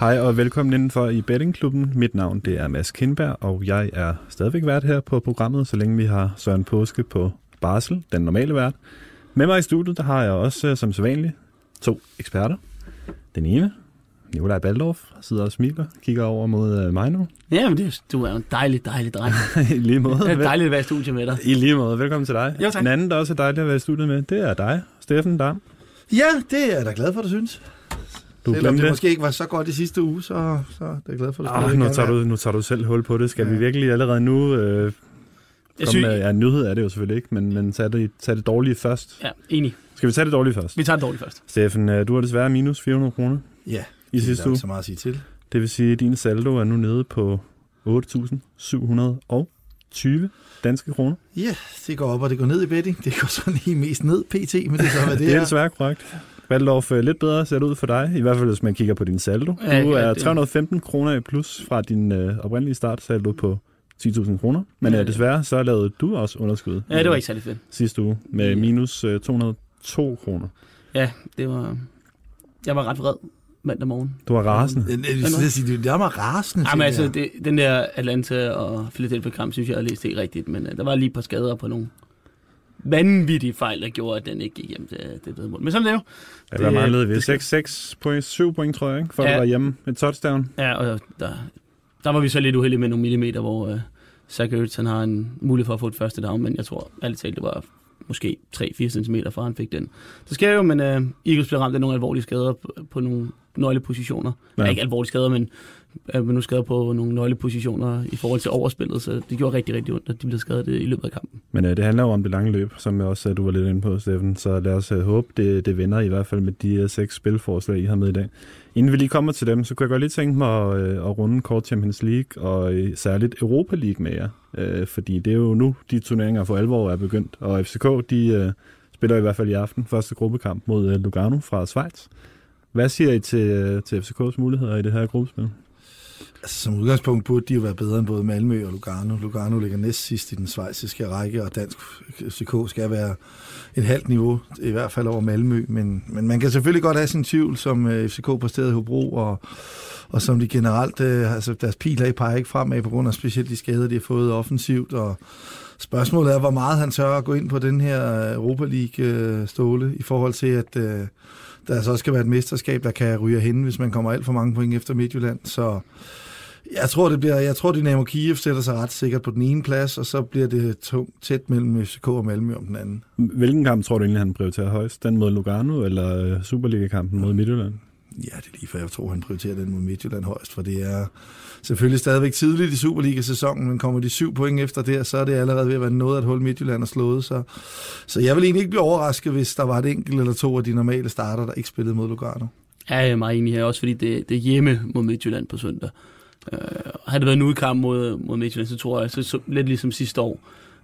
Hej og velkommen indenfor i Bettingklubben. Mit navn det er Mads Kindberg, og jeg er stadigvæk vært her på programmet, så længe vi har Søren Påske på barsel, den normale vært. Med mig i studiet, der har jeg også øh, som sædvanligt to eksperter. Den ene, Nikolaj Baldorf, sidder og smiler, kigger over mod uh, mig nu. Ja, men det, du er en dejlig, dejlig dreng. I lige måde. Det er dejligt at være i studiet med dig. I lige måde. Velkommen til dig. Jo, tak. Den anden, der også er dejlig at være i studiet med, det er dig, Steffen Dam. Ja, det er jeg da glad for, du synes. Du Selvom det det. måske ikke var så godt i sidste uge, så, så er jeg glad for, at du stadig nu, tager er. du, nu tager du selv hul på det. Skal Ja. vi virkelig allerede nu... Øh, Jeg synes, med, ja, nyhed er det jo selvfølgelig ikke, men, men tag, det, tag det dårlige først. ja, enig. Skal vi tage det dårlige først? Vi tager det dårligt først. Steffen, øh, du har desværre minus 400 kroner Ja, i det er sidste uge. så meget at sige til. Det vil sige, at din saldo er nu nede på 8.720 danske kroner. Ja, det går op, og det går ned i betting. Det går så lige mest ned, pt, men det er så, hvad det, Det er er. desværre korrekt. Valdorf, øh, lidt bedre ser det ud for dig, i hvert fald hvis man kigger på din saldo. Ja, Du ja, er det- 315 kroner i plus fra din øh, oprindelige startsaldo på 10.000 kroner. Men Ja, øh, ja. desværre så lavede du også underskud Ja, det var ikke særlig fedt. sidste uge med Ja. minus øh, 202 kroner. Ja, det var... Jeg var ret vred mandag morgen. Du var rasende. Jeg, jeg, jeg, jeg, sige, det meget rasende. Jamen altså, det, den der Atlanta og Philadelphia-kamp, synes jeg, jeg læste ikke rigtigt. Men uh, der var lige et par skader på nogle vanvittige fejl, der gjorde, at den ikke gik hjem til det vedmål. Men sådan er det jo. Ja, Det- manglede vi? det skal- 6, 6 point, 7 point, tror jeg, ikke? For Ja. at være hjemme. Et touchdown. Ja, og der, der var vi så lidt uheldige med nogle millimeter, hvor uh, Zach Ertz, han har en mulighed for at få et første down, men jeg tror ærligt talt, det var måske 3-4 cm fra han fik den. Det sker jo, men uh, Eagles blev ramt af nogle alvorlige skader på, på nogle nøglepositioner. Ja. Ja. Ikke alvorlige skader, men uh, men nu skader på nogle nøglepositioner i forhold til overspillet, så det gjorde rigtig, rigtig ondt, at de blev skadet øh, i løbet af kampen. Men øh, det handler jo om det lange løb, som jeg også sagde, du var lidt inde på, Steffen. Så lad os øh, håbe, det, det vender i hvert fald med de øh, seks spilforslag, I har med i dag. Inden vi lige kommer til dem, så kunne jeg godt lige tænke mig at, øh, at runde kort Champions League og øh, særligt Europa League med jer. Øh, fordi det er jo nu, de turneringer for alvor er begyndt. Og FCK, de øh, spiller i hvert fald i aften første gruppekamp mod øh, Lugano fra Schweiz. Hvad siger I til, øh, til FCK's muligheder i det her gruppespil? Altså, som udgangspunkt burde de jo være bedre end både Malmø og Lugano. Lugano ligger næst sidst i den svejsiske række, og dansk FCK skal være et halvt niveau, i hvert fald over Malmø. Men, men man kan selvfølgelig godt have sin tvivl, som øh, FCK præsterede i Hobro, og, og som de generelt, øh, altså deres piler peger ikke fremad på grund af specielt de skader, de har fået offensivt. Og spørgsmålet er, hvor meget han tør at gå ind på den her øh, Europa League-ståle, i forhold til, at øh, der altså så skal være et mesterskab, der kan ryge hen, hvis man kommer alt for mange point efter Midtjylland. Så jeg tror, det bliver, jeg tror, Dynamo Kiev sætter sig ret sikkert på den ene plads, og så bliver det tungt tæt mellem FCK og Malmø om den anden. Hvilken kamp tror du egentlig, han prioriterer højst? Den mod Lugano eller øh, Superliga-kampen mod Midtjylland? Ja, det er lige for, jeg tror, han prioriterer den mod Midtjylland højst, for det er selvfølgelig stadigvæk tidligt i Superliga-sæsonen, men kommer de syv point efter der, så er det allerede ved at være noget at holde Midtjylland har slået. Så, så jeg vil egentlig ikke blive overrasket, hvis der var et enkelt eller to af de normale starter, der ikke spillede mod Lugano. Ja, jeg er meget enig her, også fordi det, det er hjemme mod Midtjylland på søndag. Øh, havde det været en udkamp mod, mod Midtjylland, så tror jeg, så, så lidt ligesom sidste år,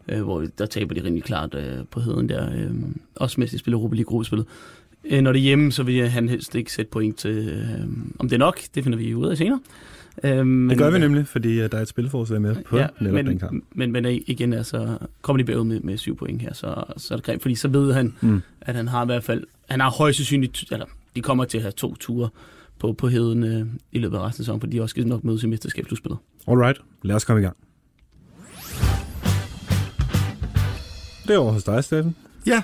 øh, hvor der taber de rimelig klart øh, på heden der, øh, også mens de spiller Europa League gruppespillet. Øh, når det er hjemme, så vil han helst ikke sætte point til, øh, om det er nok, det finder vi ud af senere. Øh, men, Det gør vi nemlig, fordi øh, der er et spilforslag med på ja, netop men, den kamp. Men, men igen, altså, kommer de bagud med, med syv point her, så, så er det grimt, fordi så ved han, Mm. at han har i hvert fald, han har højst sandsynligt, eller de kommer til at have to ture på, på heden øh, i løbet af resten af sæsonen, for de også skal nok mødes i mesterskabsslutspillet. Alright, lad os komme i gang. Det er over hos dig, Steffen. Ja,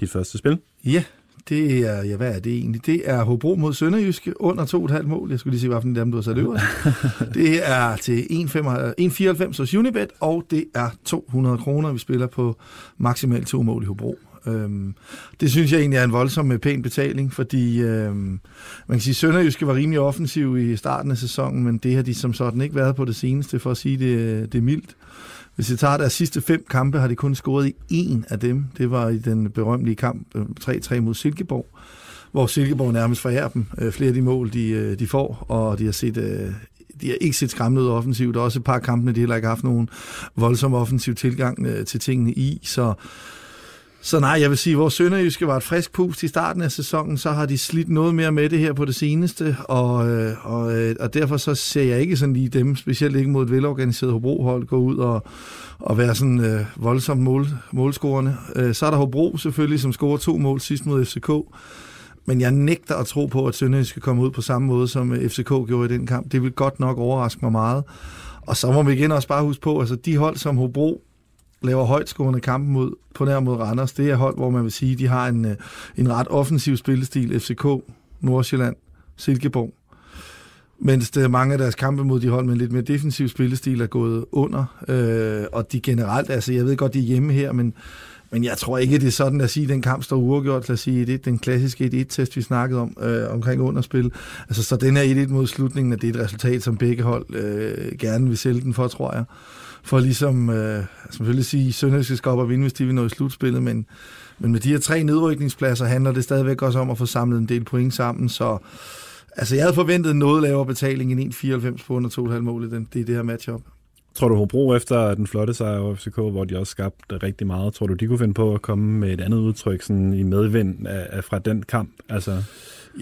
Dit første spil. Ja, det er, ja, hvad er det egentlig? Det er Hobro mod Sønderjyske under 2,5 mål. Jeg skulle lige se, hvilken dem du har sat øverst. det er til 1,94 hos Unibet, og det er 200 kroner, vi spiller på maksimalt to mål i Hobro. Øhm, det synes jeg egentlig er en voldsom øh, pæn betaling, fordi øhm, man kan sige, at Sønderjyske var rimelig offensiv i starten af sæsonen, men det har de som sådan ikke været på det seneste, for at sige det, det er mildt. Hvis jeg tager deres sidste fem kampe, har de kun scoret i en af dem. Det var i den berømte kamp øh, 3-3 mod Silkeborg, hvor Silkeborg nærmest forærer dem øh, flere af de mål, de, øh, de får, og de har set de har ikke set skræmmende ud offensivt. Der er også et par kampene, de heller ikke har haft nogen voldsom offensiv tilgang til tingene i, så så nej, jeg vil sige, at vores Sønderjyske var et frisk pust i starten af sæsonen, så har de slidt noget mere med det her på det seneste, og, øh, og, øh, og derfor så ser jeg ikke sådan lige dem, specielt ikke mod et velorganiseret Hobro-hold, gå ud og, og være sådan øh, voldsomt mål, målscorende. Øh, så er der Hobro selvfølgelig, som scorer to mål sidst mod FCK, men jeg nægter at tro på, at Sønderjyske skal komme ud på samme måde, som øh, FCK gjorde i den kamp. Det vil godt nok overraske mig meget. Og så må vi igen også bare huske på, altså de hold som Hobro laver højtskående kampe mod, på nær mod Randers. Det er hold, hvor man vil sige, de har en, øh, en ret offensiv spillestil. FCK, Nordsjælland, Silkeborg. Mens det, mange af deres kampe mod de hold med en lidt mere defensiv spillestil er gået under. Øh, og de generelt, altså jeg ved godt, de er hjemme her, men, men jeg tror ikke, det er sådan at sige, at den kamp står uafgjort. Lad os sige, det er den klassiske 1-1-test, vi snakkede om øh, omkring underspil. Altså, så den her 1-1 mod slutningen, at det er et resultat, som begge hold øh, gerne vil sælge den for, tror jeg for ligesom, øh, selvfølgelig sige, Sønderjyske skal op og vinde, hvis de vil nå i slutspillet, men, men med de her tre nedrykningspladser handler det stadigvæk også om at få samlet en del point sammen, så altså, jeg havde forventet noget lavere betaling end 1,94 på under 2,5 mål i den, det, det her matchup. Tror du, Hobro efter den flotte sejr over FCK, hvor de også skabte rigtig meget, tror du, de kunne finde på at komme med et andet udtryk sådan i medvind af, af fra den kamp? Altså...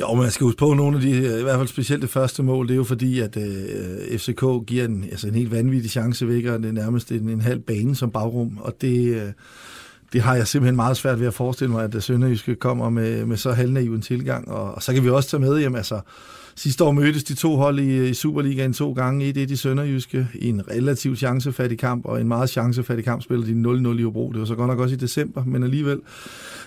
Jo, men jeg skal huske på, nogle af de, i hvert fald specielt det første mål, det er jo fordi, at øh, FCK giver en, altså en helt vanvittig chance væk, og det er nærmest en, en halv bane som bagrum, og det, øh, det har jeg simpelthen meget svært ved at forestille mig, at Sønderjyske kommer med, med så halvnaiv en tilgang, og, og så kan vi også tage med, jamen altså, Sidste år mødtes de to hold i, i Superligaen to gange. Et, et i Sønderjyske i en relativt chancefattig kamp, og en meget chancefattig kamp spillede de 0-0 i Hobro. Det var så godt nok også i december, men alligevel,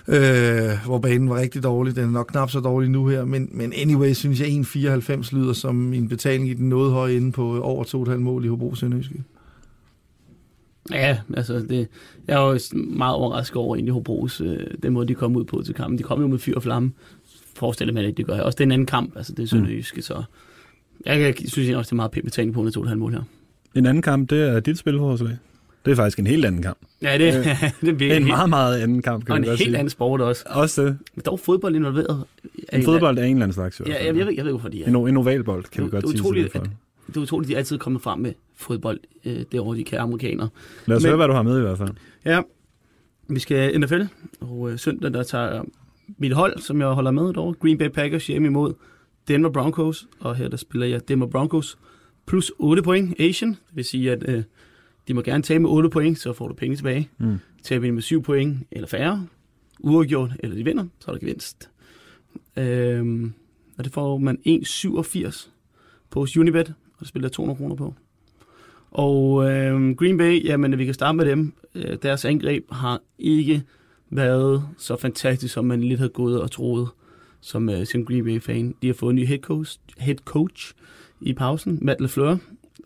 øh, hvor banen var rigtig dårlig. Den er nok knap så dårlig nu her, men, men anyway, synes jeg 1,94 lyder som en betaling i den noget høje ende på over 2,5 mål i Hobro Sønderjyske. Ja, altså det, jeg er jo meget overrasket over egentlig Hobros, øh, den måde de kom ud på til kampen. De kom jo med fyr og flamme, forestiller mig, at det gør. Også det er en anden kamp, altså det er Sønderjyske, mm. så jeg, jeg synes også, det er meget pænt betaling på under 2,5 mål her. En anden kamp, det er dit spilforslag. Det er faktisk en helt anden kamp. Ja, det, øh, det er en meget, meget anden kamp, kan og en helt sige. anden sport også. Også det. Men dog fodbold involveret. En fodbold er en eller anden slags. Ja, jeg, jeg, ved, jeg ved hvorfor de er. En, en ovalbold, kan vi godt sige. Utroligt, at, det er utroligt, at de altid er kommet frem med fodbold øh, derovre, de kære amerikanere. Lad os Men, høre, hvad du har med i hvert fald. Ja, vi skal NFL, og øh, søndag der tager mit hold, som jeg holder med derovre, Green Bay Packers hjemme imod Denver Broncos, og her der spiller jeg Denver Broncos plus 8 point Asian, det vil sige, at øh, de må gerne tage med 8 point, så får du penge tilbage. Mm. Tager vi med 7 point eller færre, uafgjort, eller de vinder, så er der gevinst. Øhm, og det får man 1,87 på Unibet, og det spiller 200 kroner på. Og øh, Green Bay, jamen vi kan starte med dem. Øh, deres angreb har ikke været så fantastisk, som man lidt havde gået og troet som, uh, som Green Bay-fan. De har fået en ny head coach, head coach i pausen, Matt LaFleur,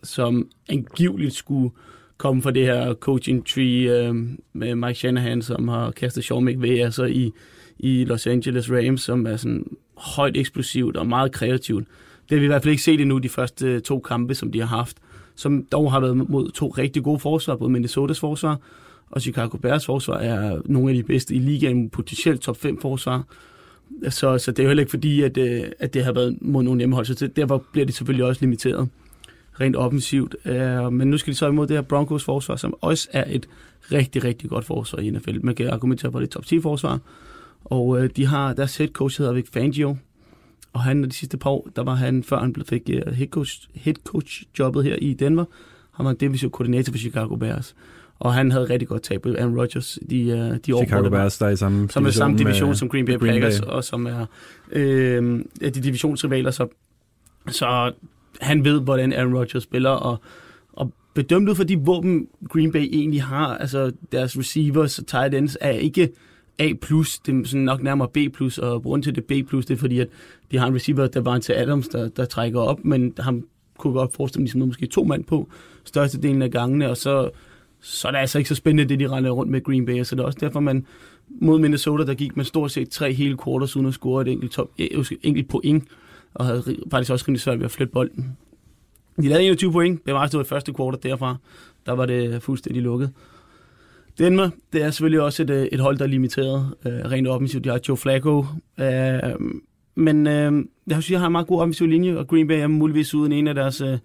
som angiveligt skulle komme fra det her coaching tree uh, med Mike Shanahan, som har kastet Sean McVay altså i, i Los Angeles Rams, som er sådan højt eksplosivt og meget kreativt. Det har vi i hvert fald ikke set endnu de første øh, to kampe, som de har haft, som dog har været mod to rigtig gode forsvar, både Minnesotas forsvar og Chicago Bears forsvar er nogle af de bedste i ligaen, potentielt top 5 forsvar. Så, så det er jo heller ikke fordi, at, øh, at det har været mod nogle hjemmehold, så derfor bliver det selvfølgelig også limiteret rent offensivt. Øh, men nu skal de så imod det her Broncos forsvar, som også er et rigtig, rigtig godt forsvar i NFL. Man kan argumentere for det top 10 forsvar. Og øh, de har, deres head coach hedder Vic Fangio, og han de sidste par år, der var han, før han fik head, coach, head coach jobbet her i Denver, han var defensiv koordinator for Chicago Bears og han havde rigtig godt tab Aaron Rodgers de, øh, de år, Chicago Bears, der er i samme som division, er samme division som Green Bay Green Packers, Bay. og som er øh, de divisionsrivaler, så, så han ved, hvordan Aaron Rodgers spiller, og, og bedømt ud for de våben, Green Bay egentlig har, altså deres receivers og tight ends, er ikke A+, det er sådan nok nærmere B+, og grund til det B+, det er fordi, at de har en receiver, der var til Adams, der, der trækker op, men ham kunne godt forestille mig, ligesom måske to mand på størstedelen af gangene, og så så er det altså ikke så spændende, det de render rundt med Green Bay. Så det er også derfor, man mod Minnesota, der gik med stort set tre hele quarters uden at score et enkelt, top, eh, enkelt point, og havde faktisk også rimelig svært ved at flytte bolden. De lavede 21 point, det var altså i første quarter derfra. Der var det fuldstændig lukket. Denver, det er selvfølgelig også et, øh, et hold, der er limiteret øh, rent offensivt. De har Joe Flacco, øh, men øh, jeg synes, jeg har en meget god offensiv linje, og Green Bay er muligvis uden en af deres øh,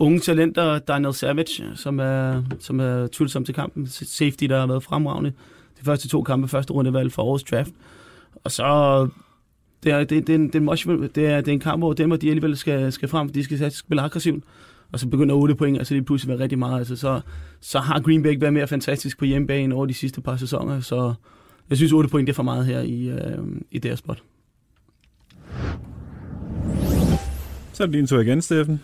unge talenter, Daniel Savage, som er, som er tvivlsom til kampen. Safety, der har været fremragende. De første to kampe, første rundevalg for årets draft. Og så det er, det, det, er en, det, er en, det, er, det er en kamp, hvor dem, og de alligevel skal, skal frem, de skal spille aggressivt, og så begynder 8 point, altså det pludselig være rigtig meget. Altså, så, så har Green Bay været mere fantastisk på hjemmebane over de sidste par sæsoner, så jeg synes 8 point det er for meget her i, øh, i deres spot. Så er det din tur igen, Steffen.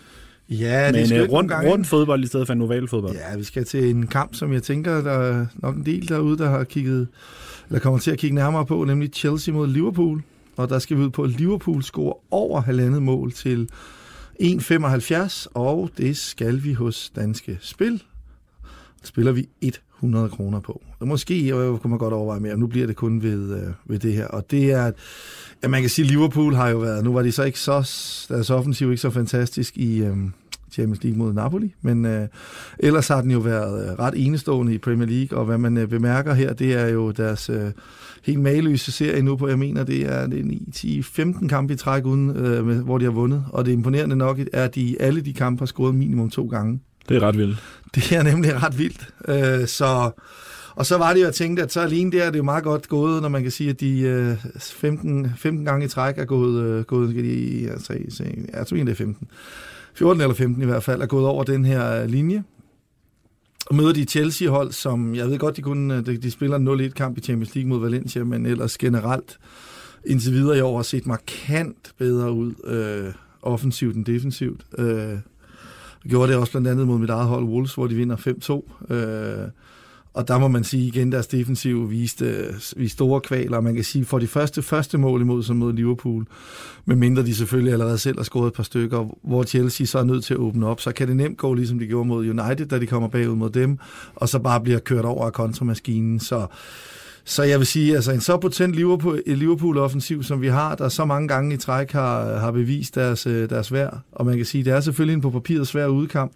Ja, det Men skal uh, rundt, rundt fodbold i stedet for en oval fodbold. Ja, vi skal til en kamp, som jeg tænker, der er nok en del derude, der har kigget, eller kommer til at kigge nærmere på, nemlig Chelsea mod Liverpool. Og der skal vi ud på, at Liverpool scorer over halvandet mål til 1,75, og det skal vi hos Danske Spil. spiller vi 100 kroner på. Måske jeg kunne man godt overveje mere, nu bliver det kun ved, øh, ved det her. Og det er, at man kan sige, at Liverpool har jo været, nu var de så ikke så, deres offensiv ikke så fantastisk i, øh, Champions League mod Napoli, men øh, ellers har den jo været øh, ret enestående i Premier League, og hvad man øh, bemærker her, det er jo deres øh, helt mageløse serie nu på, jeg mener, det er, det er 9, 10, 15 kampe i træk, uden, øh, med, hvor de har vundet, og det imponerende nok er, at de alle de kampe har scoret minimum to gange. Det er ret vildt. Det er nemlig ret vildt. Øh, så, og så var det jo, at tænkte, at så alene der er det jo meget godt gået, når man kan sige, at de øh, 15, 15 gange i træk er gået, øh, gået i, ja, 3, jeg tror, det er 15 14 eller 15 i hvert fald, er gået over den her øh, linje. Og møder de Chelsea-hold, som jeg ved godt, de, kunne, øh, de, de spiller 0-1-kamp i Champions League mod Valencia, men ellers generelt indtil videre i år har set markant bedre ud, øh, offensivt end defensivt. Øh, gjorde det også blandt andet mod mit eget hold Wolves, hvor de vinder 5-2. Øh, og der må man sige igen, deres defensiv viste, viste store kvaler. Man kan sige, for de første, første mål imod som mod Liverpool, medmindre de selvfølgelig allerede selv har scoret et par stykker, hvor Chelsea så er nødt til at åbne op, så kan det nemt gå, ligesom de gjorde mod United, da de kommer bagud mod dem, og så bare bliver kørt over af kontramaskinen. Så så jeg vil sige, altså en så potent Liverpool, Liverpool-offensiv, som vi har, der så mange gange i træk har, har bevist deres, øh, deres værd. Og man kan sige, det er selvfølgelig en på papiret svær udkamp.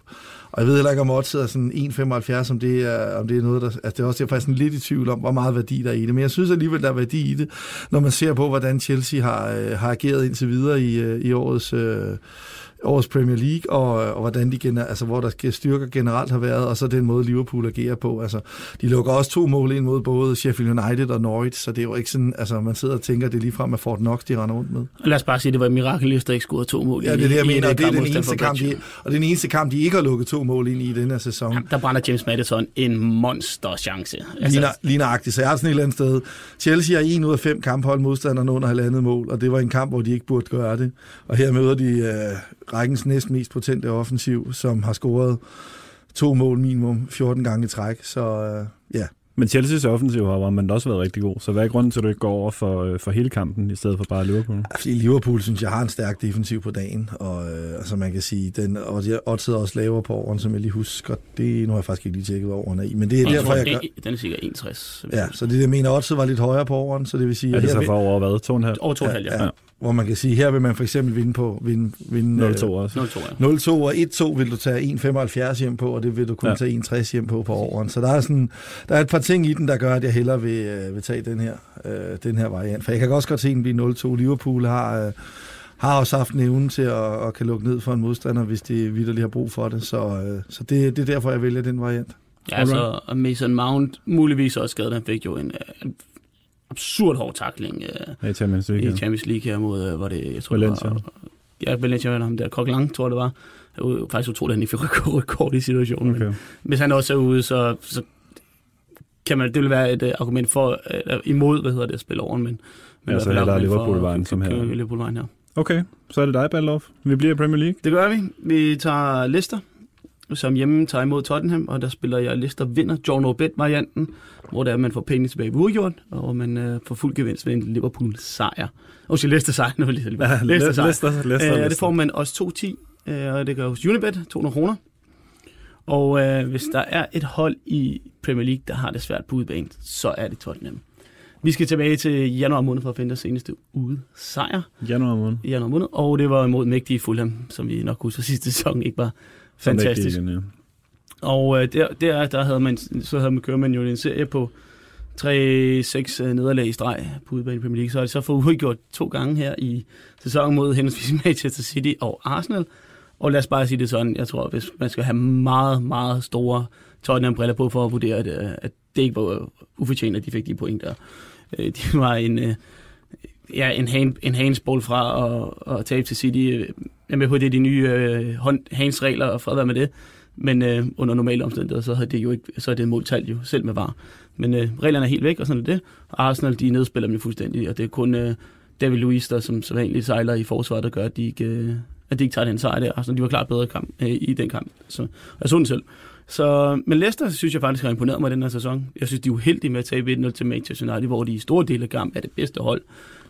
Og jeg ved heller ikke, om odds er sådan 1,75, om det er, om det er noget, der... Altså det er også jeg er faktisk lidt i tvivl om, hvor meget værdi der er i det. Men jeg synes alligevel, der er værdi i det, når man ser på, hvordan Chelsea har, øh, har ageret indtil videre i, øh, i årets... Øh, årets Premier League, og, og hvordan de gener, altså, hvor der styrker generelt har været, og så den måde Liverpool agerer på. Altså, de lukker også to mål ind mod både Sheffield United og Norwich, så det er jo ikke sådan, altså man sidder og tænker, at det er lige frem af Fort Knox, de render rundt med. Lad os bare sige, at det var et mirakel, at der ikke scorede to mål. Ja, det er det, jeg mener, og det er den eneste kamp, de, og det er den eneste kamp, de ikke har lukket to mål ind i den her sæson. Jamen, der brænder James Madison en monster chance. Altså, lige, lige nøjagtigt, så jeg har sådan et eller andet sted. Chelsea har en ud af fem kamphold modstanderne under halvandet mål, og det var en kamp, hvor de ikke burde gøre det. Og her møder de øh, rækkens næst mest potente offensiv, som har scoret to mål minimum 14 gange i træk. Så øh, ja, men Chelsea's offensiv har man også været rigtig god, så hvad er grunden til, at du ikke går over for, øh, for hele kampen, i stedet for bare Liverpool? Fordi Liverpool, synes jeg, har en stærk defensiv på dagen, og øh, altså man kan sige, den, og jeg oddset også lavere på overen, som jeg lige husker, det, nu har jeg faktisk ikke lige tjekket, hvad overen er i, men det er jeg derfor, tror, jeg det, gør... Den er sikkert 61. Ja, så det, jeg mener, oddset var lidt højere på overen, så det vil sige... Er det så for over hvad? 2,5? Over 2,5, ja. ja. ja hvor man kan sige, her vil man for eksempel vinde på vinde, vinde 0-2 også. 0-2, ja. 0-2 og 1-2 vil du tage 1,75 hjem på, og det vil du kun ja. tage 1,60 hjem på på overen. Så der er, sådan, der er et par ting i den, der gør, at jeg hellere vil, øh, vil tage den her, øh, den her variant. For jeg kan også godt se den blive 0-2. Liverpool har... Øh, har også haft en evne til at, at kan lukke ned for en modstander, hvis de vidderligt har brug for det. Så, øh, så det, det er derfor, jeg vælger den variant. Ja, så Mason Mount muligvis også skadet. Han fik jo en, en absurd hård takling uh, i Champions League, i Champions League her mod, uh, var det, jeg tror, Valencia. Det var, ja, Valencia var ham der, Coquelin, tror jeg det var. Jeg var faktisk utroligt, at han ikke fik rekord i situationen. Okay. Men hvis han også er ude, så, så kan man, det vil være et uh, argument for, uh, imod, hvad hedder det, at spille over, men, men ja, så er Liverpool-vejen som her. Liverpool-vejen her. Okay, så er det dig, Ballof. Vi bliver i Premier League. Det gør vi. Vi tager lister som hjemme tager imod Tottenham, og der spiller jeg Leicester vinder John O'Bet-varianten, hvor der man får penge tilbage ved uafgjort, og man øh, får fuld gevinst ved en Liverpool-sejr. Og så Leicester sejr, nu Leicester Leicester, Leicester, Leicester. Øh, det får man også 2-10, øh, og det gør hos Unibet, 200 kroner. Og øh, hvis der er et hold i Premier League, der har det svært på udbanen, så er det Tottenham. Vi skal tilbage til januar måned for at finde der seneste ude sejr. Januar måned. Januar måned, og det var imod mægtige Fulham, som vi nok husker sidste sæson ikke var fantastisk. Igen, ja. Og øh, der, der, der havde man, så havde man kørt man jo en serie på 3-6 øh, nederlag i streg på udebane i Premier League. Så har de så fået udgjort to gange her i sæsonen mod henholdsvis Manchester City og Arsenal. Og lad os bare sige det sådan, jeg tror, hvis man skal have meget, meget store Tottenham-briller på for at vurdere, at, at det ikke var ufortjent, at de fik de point der. Det de var en, øh, ja, en, hand, en handsball fra at, at tabe til City. Jeg er med på, det er de nye øh, handsregler regler og fred være med det. Men øh, under normale omstændigheder, så, havde det jo ikke, så er det modtalt jo selv med var. Men øh, reglerne er helt væk, og sådan er det. Arsenal, de nedspiller dem jo fuldstændig, og det er kun øh, David Luiz, der som, så vanligt sejler i forsvaret, der gør, at de ikke, øh, at de ikke tager den sejr der. Altså, de var klart bedre kamp, øh, i den kamp. Så jeg så den selv. Så, men Leicester synes jeg faktisk har imponeret mig den her sæson. Jeg synes, de er uheldige med at tabe 1-0 til Manchester United, hvor de i store dele af kamp er det bedste hold.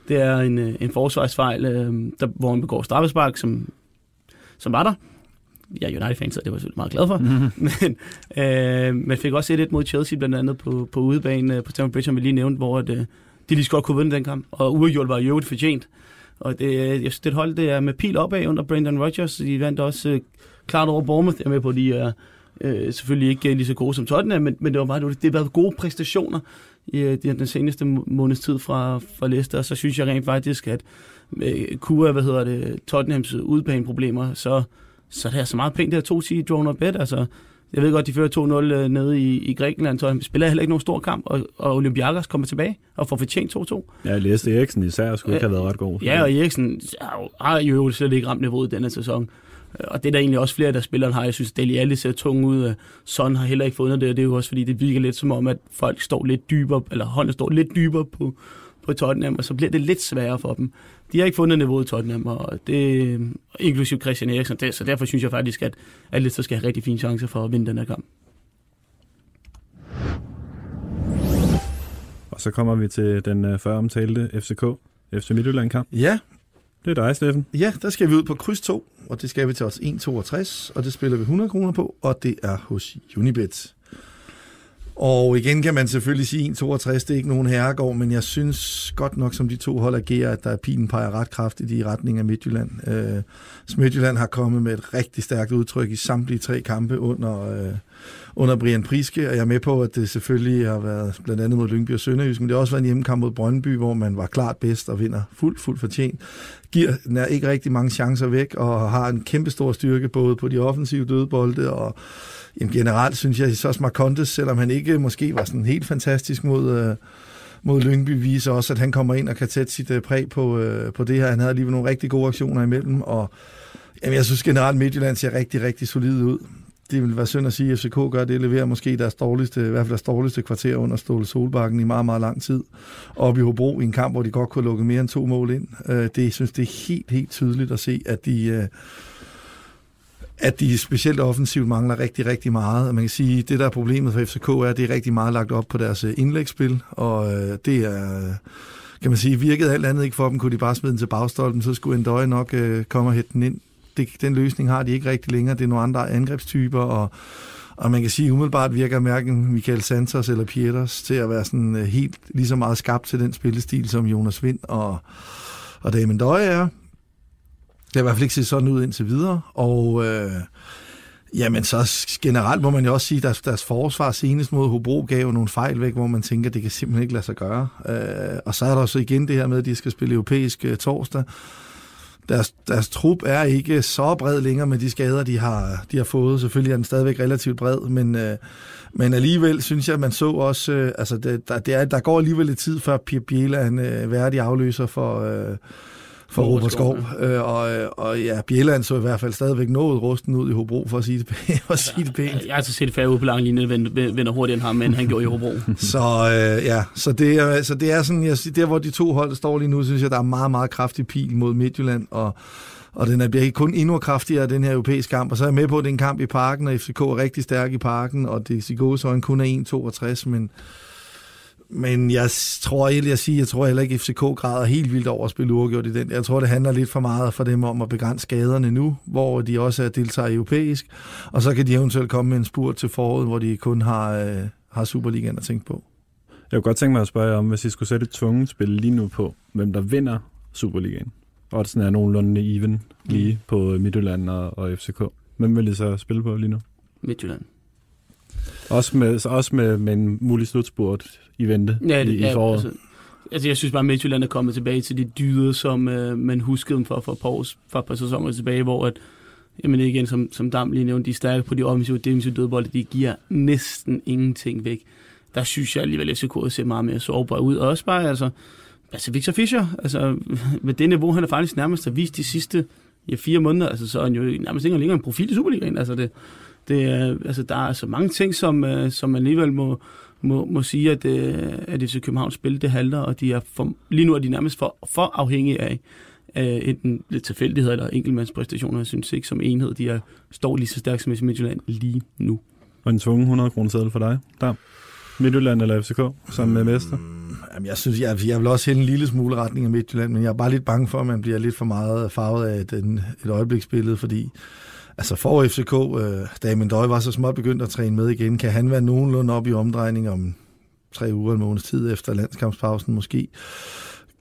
Det er en, øh, en forsvarsfejl, øh, der, hvor han begår straffespark, som, som var der. Jeg er United-fan, så det var jeg selvfølgelig meget glad for. Mm-hmm. Men øh, man fik også set et mod Chelsea, blandt andet på, på udebane øh, på Stamford Bridge, som vi lige nævnte, hvor at, øh, de lige godt kunne vinde den kamp. Og uafgjort var jo fortjent. Og det, øh, jeg synes, det hold, det er med pil opad under Brandon Rogers. De vandt også øh, klart over Bournemouth. Jeg er med på, de er øh, selvfølgelig ikke øh, lige så gode som Tottenham, men, men det var bare det, har været gode præstationer i øh, den seneste måneds tid fra, fra Leicester. Og så synes jeg rent faktisk, at med Kura, hvad hedder det, Tottenhams udbaneproblemer, så, så det er så meget pænt, det her to sige drone og bed. Altså, jeg ved godt, de fører 2-0 nede i, i Grækenland, så de spiller heller ikke nogen stor kamp, og, og Olympiakos kommer tilbage og får fortjent 2-2. Ja, jeg læste Eriksen især, skulle ikke have været ret god. Ja, og Eriksen har jo slet ikke ramt niveauet denne sæson. Og det er der egentlig også flere, der spilleren har. Jeg synes, Deli Alli ser tung ud. Son har heller ikke fundet det, og det er jo også, fordi det virker lidt som om, at folk står lidt dybere, eller hånden står lidt dybere på, på Tottenham, og så bliver det lidt sværere for dem. De har ikke fundet niveauet i Tottenham, og det inklusive Christian Eriksen. Det, så derfor synes jeg faktisk, at, at Leicester skal have rigtig fine chancer for at vinde den her kamp. Og så kommer vi til den uh, før omtalte FCK, FC Midtjylland-kamp. Ja. Det er dig, Steffen. Ja, der skal vi ud på kryds 2, og det skal vi til os 1,62, og det spiller vi 100 kroner på, og det er hos Unibet. Og igen kan man selvfølgelig sige 1,62, det er ikke nogen herregård, men jeg synes godt nok, som de to hold agerer, at der er pilen peger ret kraftigt i retning af Midtjylland. Øh, Midtjylland har kommet med et rigtig stærkt udtryk i samtlige tre kampe under, øh, under Brian Priske, og jeg er med på, at det selvfølgelig har været blandt andet mod Lyngby og Sønderjysk, men det har også været en hjemmekamp mod Brøndby, hvor man var klart bedst og vinder fuldt, fuldt fortjent. Giver ikke rigtig mange chancer væk, og har en kæmpe stor styrke både på de offensive dødbolde og Jamen, generelt synes jeg, så Marcondes, selvom han ikke måske var sådan helt fantastisk mod, øh, mod Lyngby, viser også, at han kommer ind og kan sætte sit øh, præg på, øh, på det her. Han havde alligevel nogle rigtig gode aktioner imellem, og jamen, jeg synes generelt, Midtjylland ser rigtig, rigtig solid ud. Det vil være synd at sige, at FCK gør det, leverer måske deres dårligste, i hvert fald deres dårligste kvarter under Ståle Solbakken i meget, meget lang tid. Og i Hobro i en kamp, hvor de godt kunne lukke mere end to mål ind. Øh, det jeg synes det er helt, helt tydeligt at se, at de... Øh, at de specielt offensivt mangler rigtig, rigtig meget. Man kan sige, at det der er problemet for FCK er, at det er rigtig meget lagt op på deres øh, indlægsspil, og øh, det er kan man sige, virkede alt andet ikke for dem, kunne de bare smide den til bagstolpen, så skulle en døje nok øh, komme og hætte den ind. Det, den løsning har de ikke rigtig længere. Det er nogle andre angrebstyper, og, og man kan sige, umiddelbart virker hverken Michael Santos eller Pieters til at være sådan øh, helt lige så meget skabt til den spillestil, som Jonas Vind og, og Damien Døje er. Det har i hvert fald ikke set sådan ud indtil videre, og øh, jamen så generelt må man jo også sige, at deres, deres forsvar senest mod Hobro gav nogle fejl væk, hvor man tænker, at det kan simpelthen ikke lade sig gøre. Øh, og så er der også igen det her med, at de skal spille europæisk øh, torsdag. Deres, deres trup er ikke så bred længere med de skader, de har, de har fået. Selvfølgelig er den stadigvæk relativt bred, men, øh, men alligevel synes jeg, at man så også, øh, altså det, der, det er, der går alligevel lidt tid, før Biela er en øh, værdig afløser for... Øh, for Robert Skov. Øh, og, og ja, Bjelland så i hvert fald stadigvæk noget rusten ud i Hobro, for at sige det, pænt, for at sige det pænt. Jeg har altså set færre ude på lang linje, vender hurtigere end ham, men han gjorde i Hobro. så øh, ja, så det, er, så det er sådan, jeg, der hvor de to hold står lige nu, synes jeg, der er meget, meget kraftig pil mod Midtjylland, og og den bliver ikke kun endnu kraftigere, den her europæiske kamp. Og så er jeg med på, at det er en kamp i parken, og FCK er rigtig stærk i parken, og det er kun er 1,62, men men jeg tror egentlig, jeg siger, jeg tror heller ikke, at FCK græder helt vildt over at spille uafgjort i den. Jeg tror, det handler lidt for meget for dem om at begrænse skaderne nu, hvor de også er deltager europæisk. Og så kan de eventuelt komme med en spurt til foråret, hvor de kun har, øh, har Superligaen at tænke på. Jeg kunne godt tænke mig at spørge om, hvis I skulle sætte et tvunget spil lige nu på, hvem der vinder Superligaen. Og sådan er nogenlunde even lige mm. på Midtjylland og, og FCK. Hvem vil I så spille på lige nu? Midtjylland. Også med, også med, med en mulig slutspurt i vente ja, det, i, i foråret. Altså, altså, jeg synes bare, at Midtjylland er kommet tilbage til de dyder, som øh, man huskede dem for, for, et par år, for et par sæsoner tilbage, hvor at, jamen igen, som, som Dam lige nævnte, de er stærke på de offensive og defensive dødbolde, de giver næsten ingenting væk. Der synes jeg alligevel, at FCK ser meget mere sårbar ud. Og også bare, altså, altså Victor Fischer, altså med det niveau, han er faktisk nærmest har vist de sidste ja, fire måneder, altså så er han jo nærmest ikke længere en profil i Superligaen. Altså, det, det, altså der er så mange ting, som, uh, som man alligevel må, må, må sige, at, uh, at FC Københavns spil det halter, og de er for, lige nu er de nærmest for, for afhængige af, uh, enten lidt tilfældighed eller enkeltmandspræstationer. Jeg synes ikke som enhed, de er, står lige så stærkt som FC Midtjylland lige nu. Og en tvungen 100 kroner seddel for dig, der Midtjylland eller FCK som mm, mester? Jamen, jeg synes, jeg, jeg vil også hælde en lille smule retning af Midtjylland, men jeg er bare lidt bange for, at man bliver lidt for meget farvet af et, et øjebliksbillede, fordi altså for FCK, øh, Damien Døj var så småt begyndt at træne med igen. Kan han være nogenlunde op i omdrejning om tre uger, en måneds tid efter landskampspausen måske?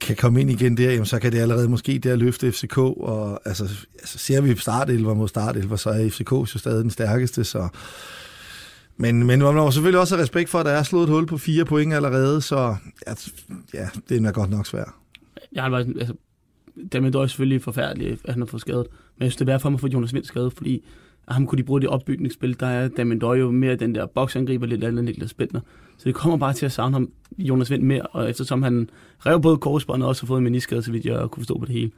kan komme ind igen der, jamen, så kan det allerede måske der løfte FCK, og altså, altså ser vi startelver mod startelver, så er FCK jo stadig den stærkeste, så men, men man må selvfølgelig også have respekt for, at der er slået et hul på fire point allerede, så ja, ja det er godt nok svært. Jeg har bare, altså, det er selvfølgelig forfærdeligt, at han har fået skadet. Men jeg synes, det er værd for mig at få Jonas Vind skadet, fordi ham kunne de bruge det opbygningsspil. Der er Damien Døj jo mere den der boksangriber, lidt andet Niklas Bentner. Så det kommer bare til at savne ham, Jonas Vind mere, og eftersom han rev både korsbåndet og også har fået en meniskade, så vidt jeg kunne forstå på det hele,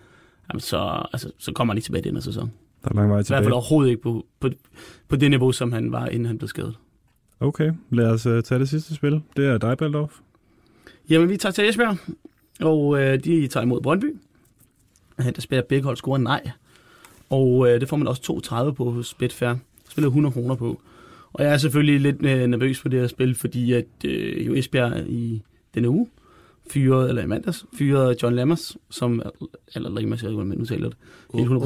jamen så, altså, så kommer han ikke tilbage i denne sæson. Der er lang vej tilbage. I hvert fald overhovedet ikke på, på, på det niveau, som han var, inden han blev skadet. Okay, lad os uh, tage det sidste spil. Det er dig, Baldorf. Jamen, vi tager til Esbjerg, og uh, de tager imod Brøndby. Der spiller begge hold scorer nej. Og uh, det får man også 32 på hos Betfair. Spiller 100 kroner på. Og jeg er selvfølgelig lidt uh, nervøs på det her spil, fordi at uh, jo Esbjerg i denne uge fyrede, eller i mandags, fyrede John Lammers, som, eller Lammers, jeg ved ikke, hvordan udtaler det.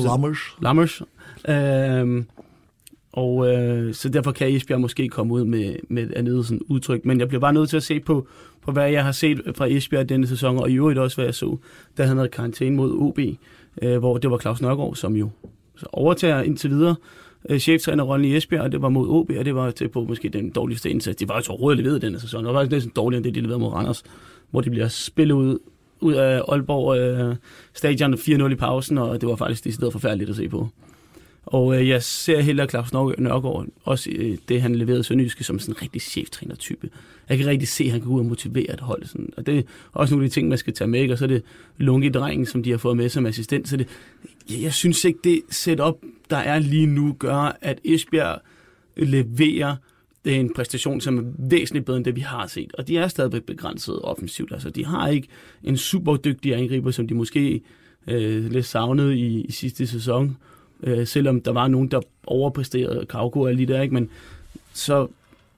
Lammers. Lammers. Uh, og øh, så derfor kan Esbjerg måske komme ud med, med et andet sådan udtryk. Men jeg bliver bare nødt til at se på, på hvad jeg har set fra Esbjerg denne sæson, og i øvrigt også, hvad jeg så, da han havde karantæne mod OB, øh, hvor det var Claus Nørgaard, som jo overtager indtil videre øh, cheftrænerrollen i Esbjerg, og det var mod OB, og det var til på måske den dårligste indsats. De var altså overhovedet leveret denne sæson. Det var faktisk næsten dårligere end det, de leverede mod Randers, hvor de bliver spillet ud, ud af Aalborg øh, stadion 4-0 i pausen, og det var faktisk det stedet forfærdeligt at se på. Og øh, jeg ser heller Claus Nørgaard, også øh, det, han leverede Sønderjyske, som sådan en rigtig cheftræner-type. Jeg kan rigtig se, at han kan gå ud og motivere et hold. Sådan. Og det er også nogle af de ting, man skal tage med. Ikke? Og så er det Lunke-drengen, som de har fået med som assistent. Så det, jeg, jeg synes ikke, det setup, der er lige nu, gør, at Esbjerg leverer det er en præstation, som er væsentligt bedre end det, vi har set. Og de er stadig begrænset offensivt. Altså, de har ikke en super dygtig angriber, som de måske øh, lidt savnede i, i sidste sæson øh, selvom der var nogen, der overpræsterede Kauko og lige der, ikke? men så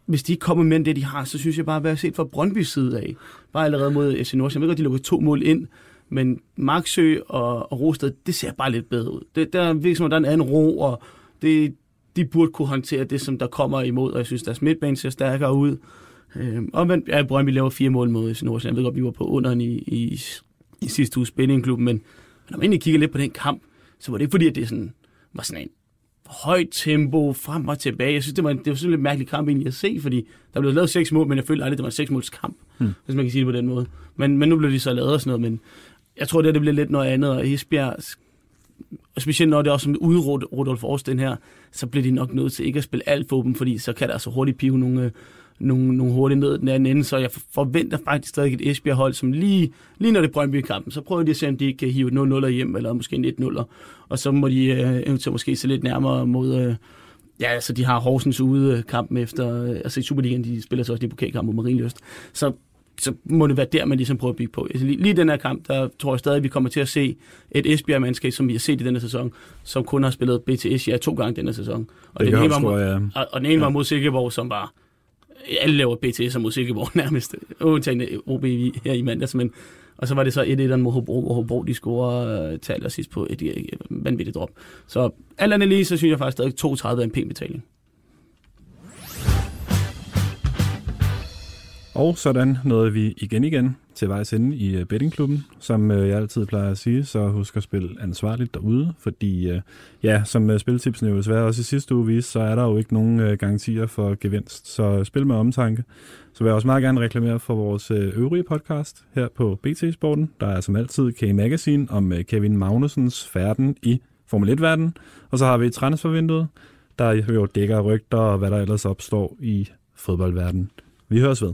hvis de ikke kommer med det, de har, så synes jeg bare, hvad jeg har set fra Brøndby side af. Bare allerede mod FC Nordsjælland. Jeg ved godt, de lukker to mål ind, men Marksø og, og Rosted, det ser bare lidt bedre ud. Det, der virker som, der er en anden ro, og det, de burde kunne håndtere det, som der kommer imod, og jeg synes, deres midtbane ser stærkere ud. Øh, men, ja, Brøndby laver fire mål mod FC Nordsjælland. Jeg ved godt, vi var på underen i, i, i sidste uge spændingklubben, men, men når man egentlig kigger lidt på den kamp, så var det ikke fordi, at det er sådan var sådan en højt tempo, frem og tilbage. Jeg synes, det var, det var sådan en lidt mærkelig kamp egentlig at se, fordi der blev lavet seks mål, men jeg følte aldrig, det var en seks måls kamp, hmm. hvis man kan sige det på den måde. Men, men nu blev de så lavet og sådan noget, men jeg tror, det, det bliver lidt noget andet, og Esbjerg, og specielt når det er også som ude Rudolf Årsten her, så bliver de nok nødt til ikke at spille alt for dem, fordi så kan der altså hurtigt pive nogle, øh, nogle, nogle hurtigt ned den anden ende, så jeg forventer faktisk stadig et Esbjerg-hold, som lige, lige når det er Brøndby-kampen, så prøver de at se, om de kan hive 0-0 hjem, eller måske en 1-0, og så må de øh, eventuelt måske se lidt nærmere mod... Øh, Ja, altså de har Horsens ude øh, kampen efter, øh, altså i Superligaen, de spiller så også de pokalkamp mod Marienløst. Så, så må det være der, man ligesom prøver at bygge på. Altså, lige, lige den her kamp, der tror jeg stadig, at vi kommer til at se et Esbjerg-mandskab, som vi har set i denne sæson, som kun har spillet BTS ja, to gange denne sæson. Og, det den ene var mod, ja. og, og den ene ja. var mod Silkeborg, som var alle laver BTS og Silkeborg nærmest, undtagen OB her i mandags, men og så var det så 1-1 mod Hobro, og Hobro de scorer øh, til allersidst på et, et, et vanvittigt drop. Så alt andet lige, så synes jeg faktisk stadig 32 er en pæn betaling. Og sådan nåede vi igen igen til vejs ende i øh, bettingklubben. Som øh, jeg altid plejer at sige, så husk at spille ansvarligt derude, fordi øh, ja, som spiltipsene jo desværre også i sidste uge viste, så er der jo ikke nogen garantier for gevinst. Så spil med omtanke. Så vil jeg også meget gerne reklamere for vores øvrige podcast her på BT Sporten. Der er som altid K-Magazine om Kevin Magnusens færden i Formel 1-verden, og så har vi transfervinduet, der jo dækker rygter og hvad der ellers opstår i fodboldverdenen. Vi høres ved.